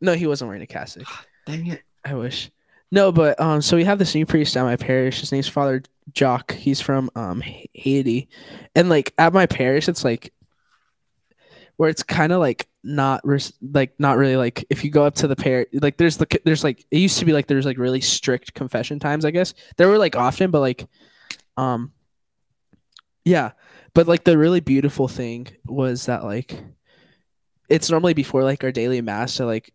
No, he wasn't wearing a cassock. Dang it. I wish. No, but um, so we have this new priest at my parish. His name's Father Jacques. He's from um Haiti, and like at my parish, it's like where it's kind of like not res- like not really like if you go up to the par like there's the there's like it used to be like there's like really strict confession times. I guess there were like often, but like um yeah, but like the really beautiful thing was that like it's normally before like our daily mass, so like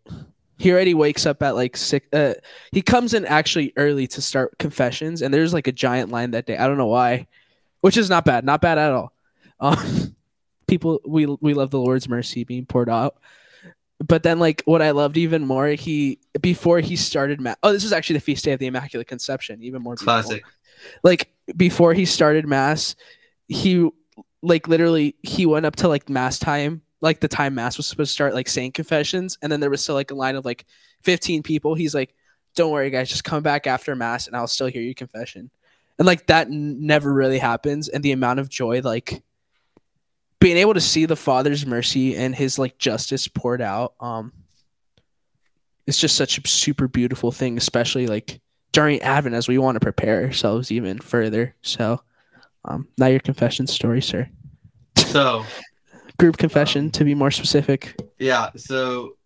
he already wakes up at like six. Uh, he comes in actually early to start confessions, and there's like a giant line that day. I don't know why, which is not bad, not bad at all. Um, people, we we love the Lord's mercy being poured out. But then, like, what I loved even more, he before he started mass. Oh, this is actually the feast day of the Immaculate Conception, even more beautiful Classic. like before he started mass he like literally he went up to like mass time like the time mass was supposed to start like saying confessions and then there was still like a line of like 15 people he's like don't worry guys just come back after mass and i'll still hear your confession and like that n- never really happens and the amount of joy like being able to see the father's mercy and his like justice poured out um it's just such a super beautiful thing especially like during Advent as we want to prepare ourselves even further. So, um, now your confession story, sir. So Group confession, to be more specific. yeah, so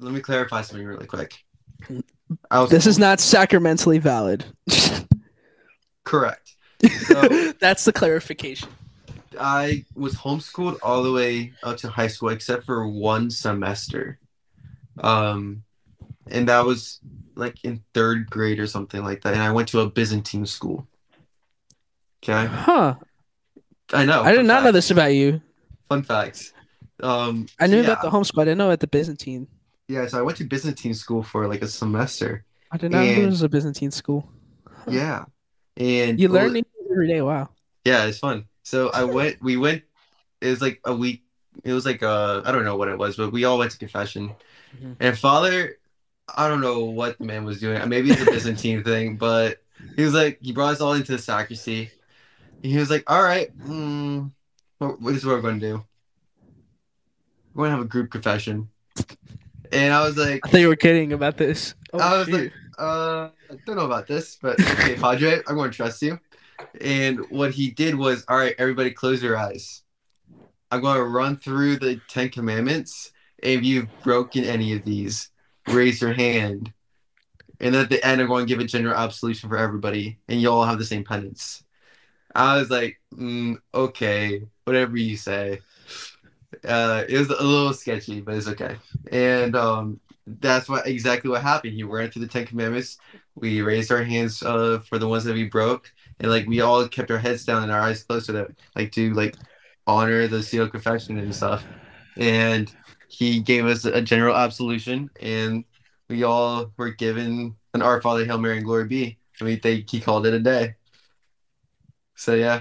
let me clarify something really quick. Was This is not sacramentally valid. correct. So That's the clarification. I was homeschooled all the way up to high school except for one semester. Um and that was like in third grade or something like that. And I went to a Byzantine school. Okay. Huh. I know. I did not know this about you. Fun facts. Um I knew so about the homeschool. I didn't know about the Byzantine. yeah, so I went to Byzantine school for like a semester. I did not know there And- was a Byzantine school. Yeah. And You learn English every day. Wow. Yeah, it's fun. So I went. We went. It was like a week. It was like uh, I don't know what it was, but we all went to confession. Mhm. And father, I don't know what the man was doing. Maybe it's a Byzantine thing, but he was like he brought us all into the sacristy. And he was like, "All right, mm, what, what is what we're going to do? We're going to have a group confession." And I was like, I thought you were kidding about this. Oh, I was shoot. like, uh, I don't know about this, but okay, Padre, I'm going to trust you. And what he did was, all right, everybody close your eyes. I'm going to run through the Ten Commandments. If you've broken any of these, raise your hand. And at the end, I'm going to give a general absolution for everybody, and you all have the same penance. I was like, mm, okay, whatever you say. Uh, it was a little sketchy, but it's okay. And um, that's what exactly what happened. He ran through the Ten Commandments. We raised our hands uh, for the ones that we broke, and like we all kept our heads down and our eyes closed to that, like to like honor the seal confession and stuff. And he gave us a general absolution, and we all were given an Our Father, Hail Mary, and Glory Be. And we think he called it a day. So yeah,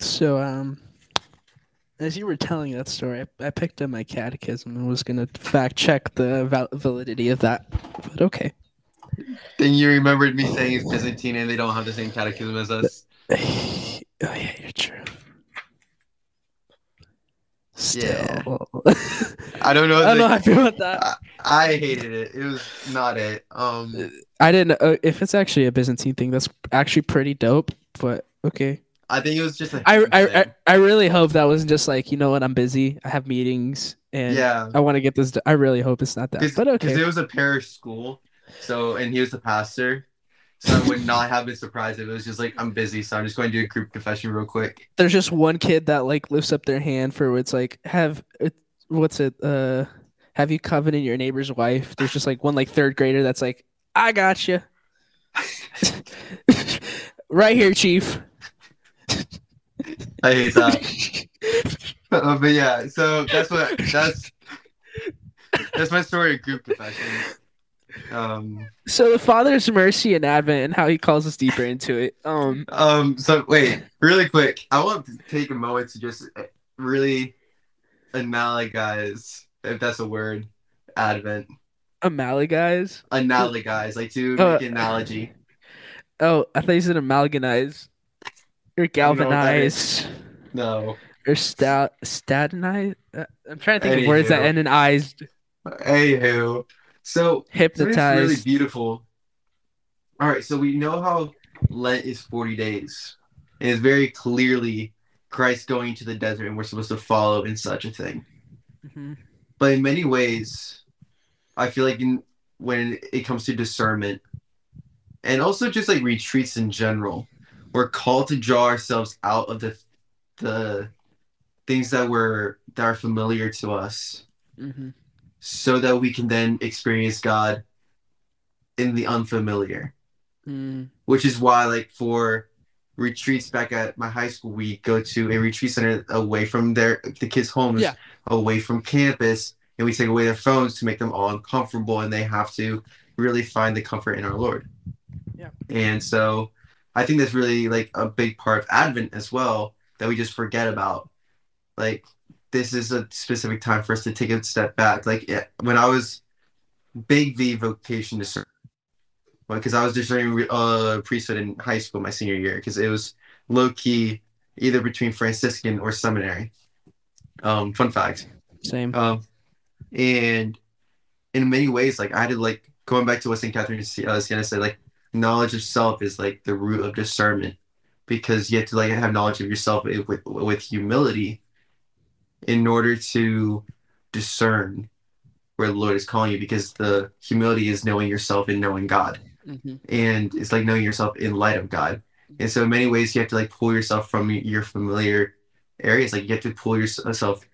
So, um, as you were telling that story, I, I picked up my catechism and was gonna fact check the val- validity of that. But okay. Then you remembered me saying it's Byzantine and they don't have the same catechism as us. oh yeah, you're true. Still, I don't know. I don't know how I feel about that. I, I hated it. It was not it. Um, I didn't. Uh, if it's actually a Byzantine thing, that's actually pretty dope. But okay, I think it was just a I I. I I really hope that wasn't just like you know what I'm busy. I have meetings and yeah. I want to get this. I really hope it's not that. But okay, Because it was a parish school, so and he was the pastor, so I would not have been surprised if it was just like I'm busy, so I'm just going to do a group confession real quick. there's just one kid that like lifts up their hand for it's like have what's it uh have you covenanted your neighbor's wife? There's just like one like third grader that's like I got you. right here, chief. I hate that. Uh, but yeah, so that's what that's that's my story of group confession. Um, So the Father's mercy and Advent and how he calls us deeper into it. Um, um. So wait, really quick, I want to take a moment to just really analogize, if that's a word, Advent. amalgamize. Analogize, like to Uh, make an analogy. Oh, I thought you said amalgamize or don't know what that galvanize No. or stat statinize. Uh, I'm trying to think of words that Anywho. end in eyes. Anywho, so Something that's really beautiful. All right, so we know how Lent is 40 days. And it's very clearly Christ going to the desert and we're supposed to follow in such a thing. Mhm. But in many ways, I feel like in, when it comes to discernment and also just like retreats in general, we're called to draw ourselves out of the the things that were that are familiar to us Mhm. So that we can then experience God in the unfamiliar. Mm. Which is why, like, for retreats back at my high school, we go to a retreat center away from their the kids' homes, Yeah. away from campus, and we take away their phones to make them all uncomfortable, and they have to really find the comfort in our Lord. Yeah. And so, I think that's really like a big part of Advent as well that we just forget about. Like, this is a specific time for us to take a step back. Like when I was big V vocation discern, because I was discerning uh, priesthood in high school my senior year because it was low key either between Franciscan or seminary. Um, fun fact. Same. Um, and in many ways, like I had to like going back to what St. Catherine uh, Siena said, like knowledge of self is like the root of discernment because you have to like have knowledge of yourself with with humility in order to discern where the Lord is calling you because the humility is knowing yourself and knowing God hmm and it's like knowing yourself in light of God. And so in many ways you have to like pull yourself from your familiar areas. Like you have to pull yourself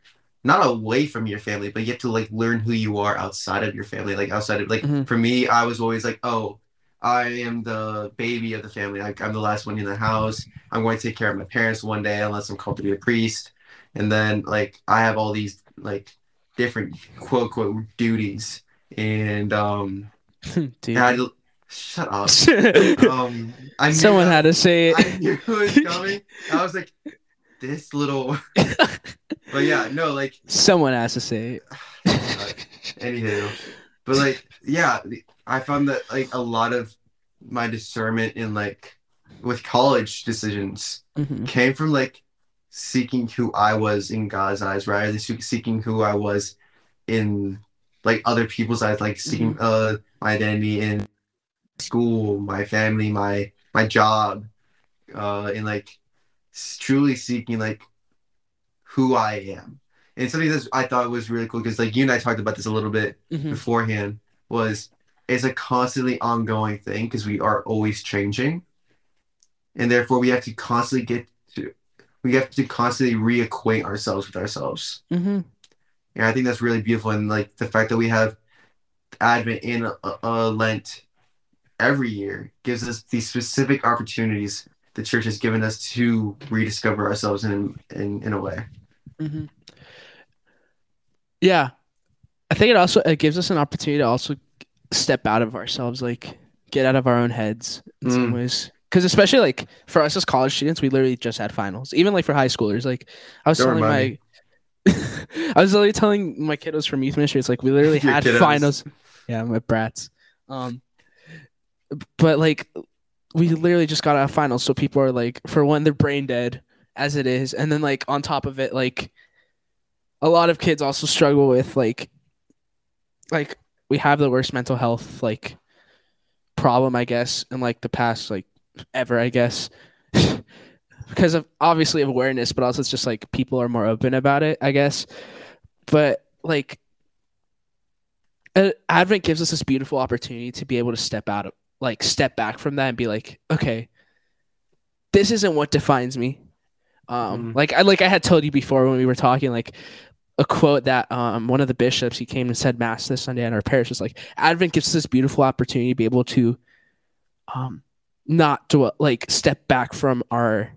not away from your family, but you have to like learn who you are outside of your family. Like outside of like Mhm. for me, I was always like, oh, I am the baby of the family. Like I'm the last one in the house. I'm going to take care of my parents one day unless I'm called to be a priest. And then like I have all these like different quote quote duties. And um Dude. and I had to- shut up. Um I knew Someone that- had to say it. I knew it was coming. I was like, this little but yeah, no, like Someone has to say it. anywho. But like, yeah, I found that like a lot of my discernment in like with college decisions Mhm. came from like seeking who I was in God's eyes rather than seeking who I was in like other people's eyes, like seeking uh my identity in school, my family, my my job, uh, and like truly seeking like who I am. And something that I thought was really cool because like you and I talked about this a little bit Mhm. beforehand was it's a constantly ongoing thing because we are always changing and therefore we have to constantly get we have to constantly reacquaint ourselves with ourselves Mhm. and i think that's really beautiful and like the fact that we have advent and uh, uh, lent every year gives us these specific opportunities the church has given us to rediscover ourselves in in, in a way Mhm. Yeah, I think it also it gives us an opportunity to also step out of ourselves, like get out of our own heads in some Mm. ways. Because especially like for us as college students, we literally just had finals. Even like for high schoolers, like I was Don't telling my, I was literally telling my kiddos from youth ministry, it's like we literally had kiddos. finals. Yeah, my brats. Um, but like we literally just got out of finals, so people are like, for one, they're brain dead as it is, and then like on top of it, like a lot of kids also struggle with like, like we have the worst mental health like problem, I guess, in like the past like ever, I guess. because of obviously of awareness, but also it's just like people are more open about it, I guess. But like Advent gives us this beautiful opportunity to be able to step out of like step back from that and be like, okay, this isn't what defines me. Um, Mhm. like I like I had told you before when we were talking, like a quote that um one of the bishops he came and said mass this Sunday in our parish was like Advent gives us this beautiful opportunity to be able to um not to like step back from our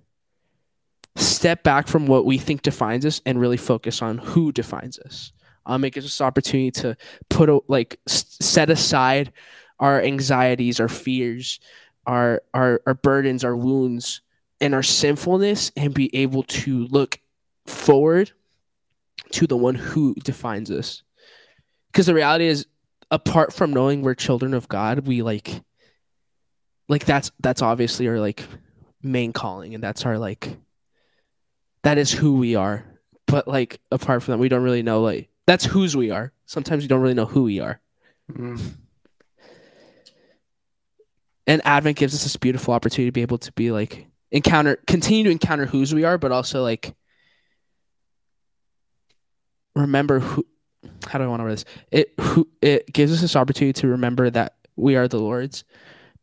step back from what we think defines us and really focus on who defines us. Um, it gives us opportunity to put a, like s- set aside our anxieties, our fears, our our our burdens, our wounds, and our sinfulness, and be able to look forward to the one who defines us. Because the reality is, apart from knowing we're children of God, we like like that's that's obviously our like main calling, and that's our like that is who we are. But like apart from that, we don't really know like that's whose we are. Sometimes we don't really know who we are. Mm. And Advent gives us this beautiful opportunity to be able to be like encounter continue to encounter whose we are, but also like remember who how do I want to word this? It who it gives us this opportunity to remember that we are the Lord's,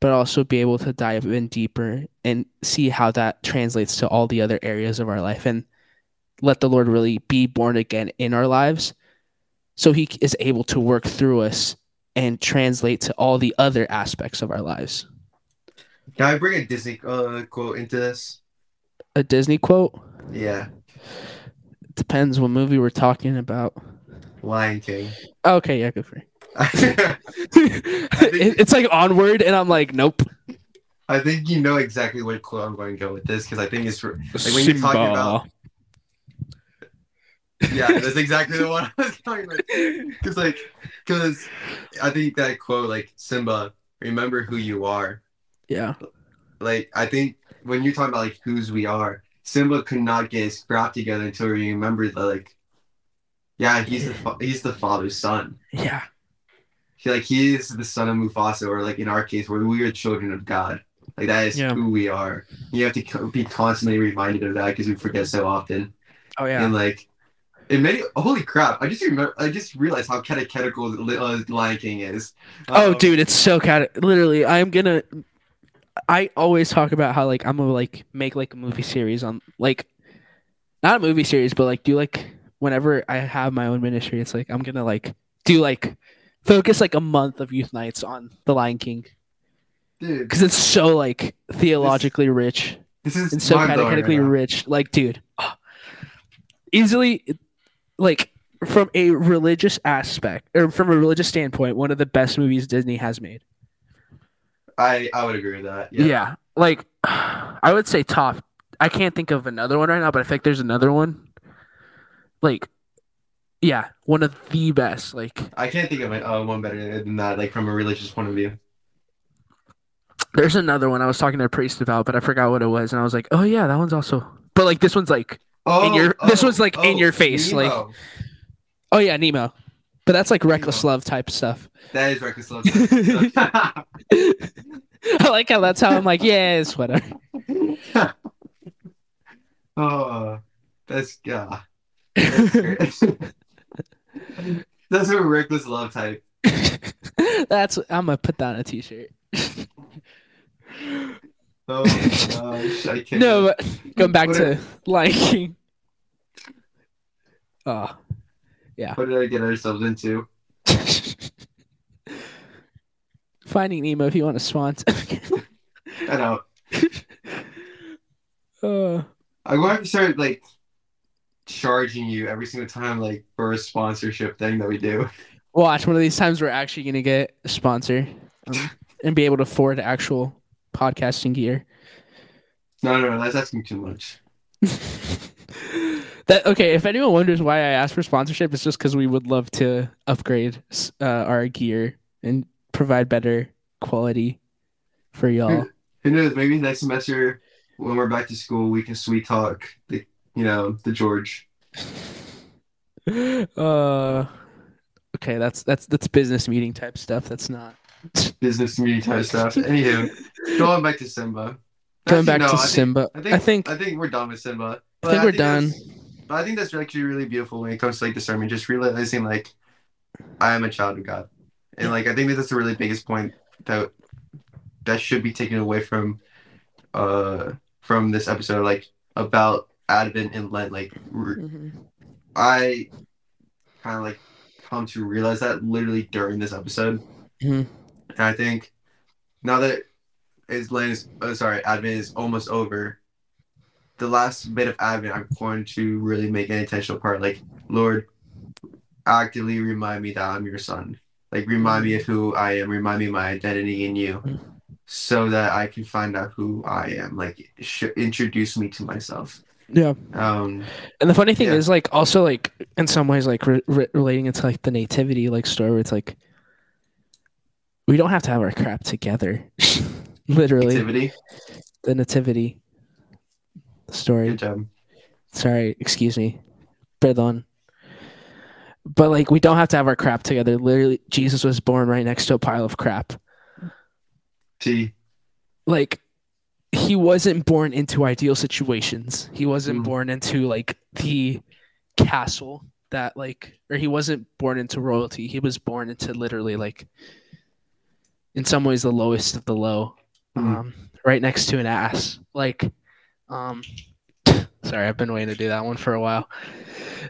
but also be able to dive in deeper and see how that translates to all the other areas of our life and let the Lord really be born again in our lives so he is able to work through us and translate to all the other aspects of our lives. Can I bring a Disney uh, quote into this? A Disney quote Yeah, depends what movie we're talking about. Lion King. Okay, yeah, good for you. It- it's like onward, and I'm like, nope. I think you know exactly what quote I'm going to go with this because I think it's like when you're talking about yeah, that's exactly the one I was talking about. Because like, because I think that quote like Simba, remember who you are. yeah, Like I think when you're talking about like whose we are, Simba could not get his crap together until he remembered that like, yeah, he's the fa- he's the father's son. yeah, He, like he is the son of Mufasa, or like in our case, where we are children of God. Like that is Yeah. who we are. You have to co- be constantly reminded of that because we forget so often. oh yeah, And like, in many holy crap, I just remember, I just realized how catechetical Li- uh, Lion King is. oh Um, dude, it's so cat. Literally, I'm gonna. I always talk about how like I'm gonna like make like a movie series on like, not a movie series, but like do like whenever I have my own ministry, it's like I'm gonna like do like focus like a month of youth nights on the Lion King dude, because it's so like theologically rich. this is and so catechetically right rich. Like, dude, easily, like from a religious aspect or from a religious standpoint, one of the best movies Disney has made. I I would agree with that. Yeah, Yeah. like I would say top. I can't think of another one right now, but I think there's another one. Like, yeah, one of the best. Like, I can't think of it, uh, one better than that. Like from a religious point of view. there's another one I was talking to a priest about, but I forgot what it was, and I was like, oh yeah, that one's also. But like this one's like, Oh, your- this was, like, in your face, like- oh yeah, Nemo. But that's like reckless Nemo. love type stuff. that is reckless love. I like how that's how I'm like, yeah, it's whatever. oh, that's yeah. That's That's a reckless love type. that's I'm gonna put that on a t-shirt. Oh gosh, I can't. no, but going back What to Lion King. Oh, yeah. What did I get ourselves into? Finding Nemo if you want to sponsor. I know. uh, I want to start like charging you every single time, like for a sponsorship thing that we do. Watch one of these times we're actually gonna get a sponsor um, and be able to afford actual podcasting gear. No, no, no, that's asking too much. that okay? If anyone wonders why I asked for sponsorship, it's just because we would love to upgrade uh, our gear and provide better quality for y'all. Who knows? Maybe next semester when we're back to school, we can sweet talk the you know the George. uh, okay, that's that's that's business meeting type stuff. That's not business meeting type stuff. Anywho, going back to Simba. Going back no, to I Simba, think, I think, I think we're done with Simba. I think we're done. But I think that's actually really beautiful when it comes to like discernment. Just realizing like I am a child of God, and like I think that that's the really biggest point that that should be taken away from uh from this episode, like about Advent and Lent. Like mm-hmm. I kind of like come to realize that literally during this episode, mm-hmm. and I think now that is Lent is oh, sorry Advent is almost over. The last bit of Advent, I'm going to really make an intentional part. Like, Lord, actively remind me that I'm your son. Like, remind me of who I am. Remind me of my identity in you, so that I can find out who I am. Like, sh- introduce me to myself. Yeah. Um. And the funny thing yeah. is, like, also like in some ways, like re- re- relating it to like the nativity like story, where it's like we don't have to have our crap together. Literally. Nativity. The nativity story. Good job. Sorry, excuse me. Perdón. But like we don't have to have our crap together. Literally Jesus was born right next to a pile of crap. T. Like he wasn't born into ideal situations. He wasn't mm. born into like the castle that like or he wasn't born into royalty. He was born into literally like in some ways the lowest of the low mm-hmm. um, right next to an ass. Like, um, sorry, I've been waiting to do that one for a while.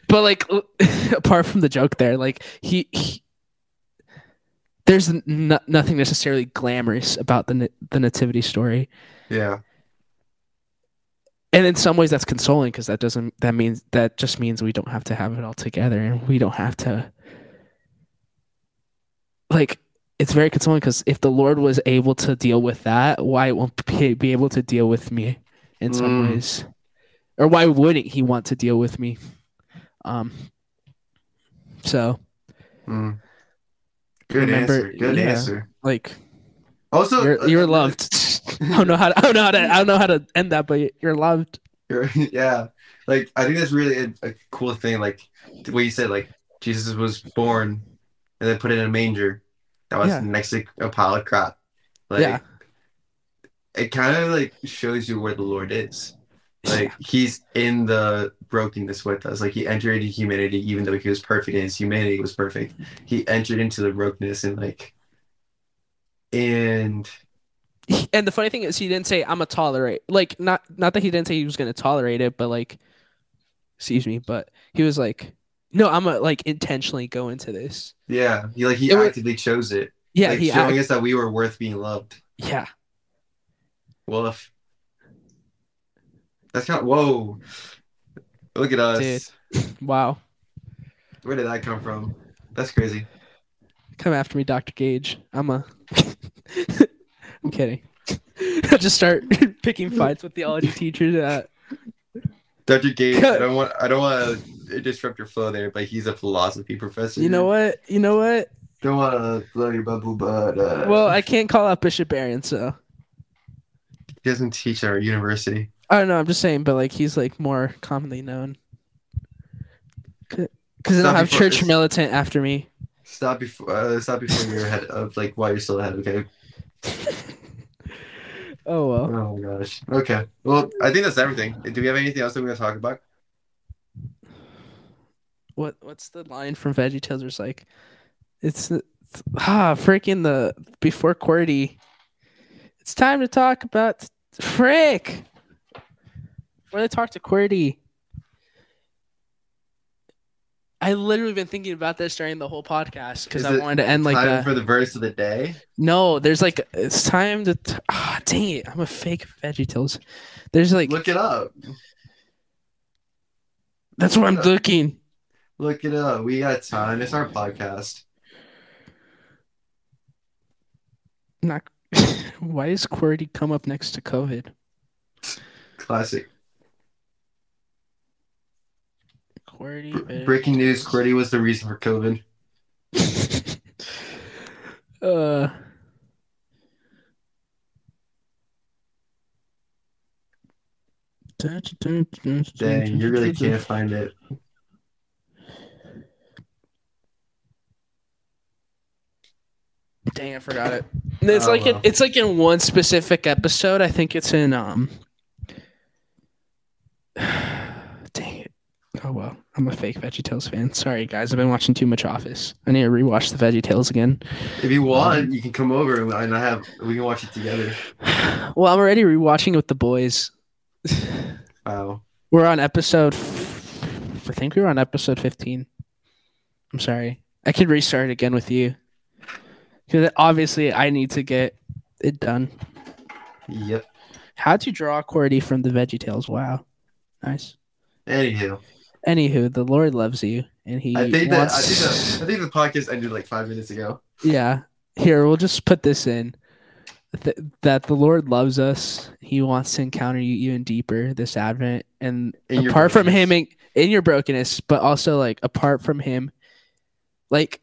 But like, apart from the joke there, like he, he there's n- nothing necessarily glamorous about the the nativity story. Yeah. And in some ways, that's consoling because that doesn't that means that just means we don't have to have it all together, and we don't have to like it's very consoling because if the Lord was able to deal with that, why won't he be able to deal with me in some mm. ways? Or why wouldn't he want to deal with me? Um. So. Mm. Good remember, answer. Good yeah, answer. Like. Also, you're, uh, you're loved. I don't know how to. I don't know how to. I don't know how to end that, but you're loved. You're, yeah, like I think that's really a, a cool thing. Like the way you said, like Jesus was born and then put in a manger that was yeah. next to a pile of crap. Like, yeah. It kind of like shows you where the Lord is. Like he's in the brokenness with us. Like he entered into humanity, even though he was perfect and his humanity was perfect. He entered into the brokenness and like, and and the funny thing is he didn't say I'm a tolerate like not not that he didn't say he was going to tolerate it but like excuse me but he was like no, I'm a, like intentionally go into this. Yeah, he like he it actively was, chose it. Yeah, like, he showing act- us that we were worth being loved. Yeah. Woof. That's kind of whoa. Look at us. Dude. Wow. Where did that come from? That's crazy. Come after me, Dr. Gage. I'm a. I'm kidding. I just start picking fights with theology teachers at. Dr. Gage, I don't want. I don't want to disrupt your flow there, but he's a philosophy professor. You know what? You know what? Don't want to blow your bubble, but uh, well, I can't call out Bishop Barron, so he doesn't teach at our university. I don't know. I'm just saying, but like he's like more commonly known because they don't have church this. militant after me. Stop before uh, stop before you're ahead of like why you're still ahead. Okay. oh well. Oh my gosh. Okay. Well, I think that's everything. Do we have anything else that we're gonna talk about? what what's the line from VeggieTales? It's like, it's, it's ah freaking the before QWERTY. It's time to talk about frick. Before they talk to QWERTY. I literally been thinking about this during the whole podcast because I wanted to end like that. for the verse of the day. No, there's like it's time to. T- oh, dang it! I'm a fake VeggieTales. There's like look it up. That's what I'm looking. Look it up. We got time. It's our podcast. Not. Why is QWERTY come up next to COVID? Classic. QWERTY. Br- breaking news: QWERTY was the reason for COVID. uh. Dang, you really can't find it. Dang, I forgot it. It's Oh, like in, well. it's like in one specific episode. I think it's in um. Oh well, I'm a fake VeggieTales fan. Sorry guys, I've been watching too much Office. I need to rewatch the VeggieTales again. If you want, um, you can come over and I have we can watch it together. Well, I'm already rewatching it with the boys. Wow. We're on episode. f- I think we were on episode 15. I'm sorry. I could restart again with you. Because obviously, I need to get it done. Yep. How to draw QWERTY from the VeggieTales? Wow, nice. Anywho, Anywho, the Lord loves you, and He I think that I wants. think that I think the podcast ended like five minutes ago. yeah, here we'll just put this in. Th- that the Lord loves us. He wants to encounter you even deeper this Advent, and In apart from. Him, in, in your brokenness, but also like apart from Him, like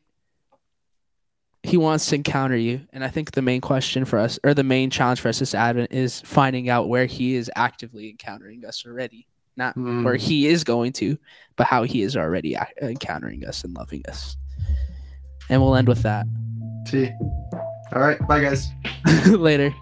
He wants to encounter you. And I think the main question for us, or the main challenge for us this Advent, is finding out where He is actively encountering us already. Not Hmm. where he is going to, but how he is already encountering us and loving us. And we'll end with that. See. All right. Bye, guys. Later.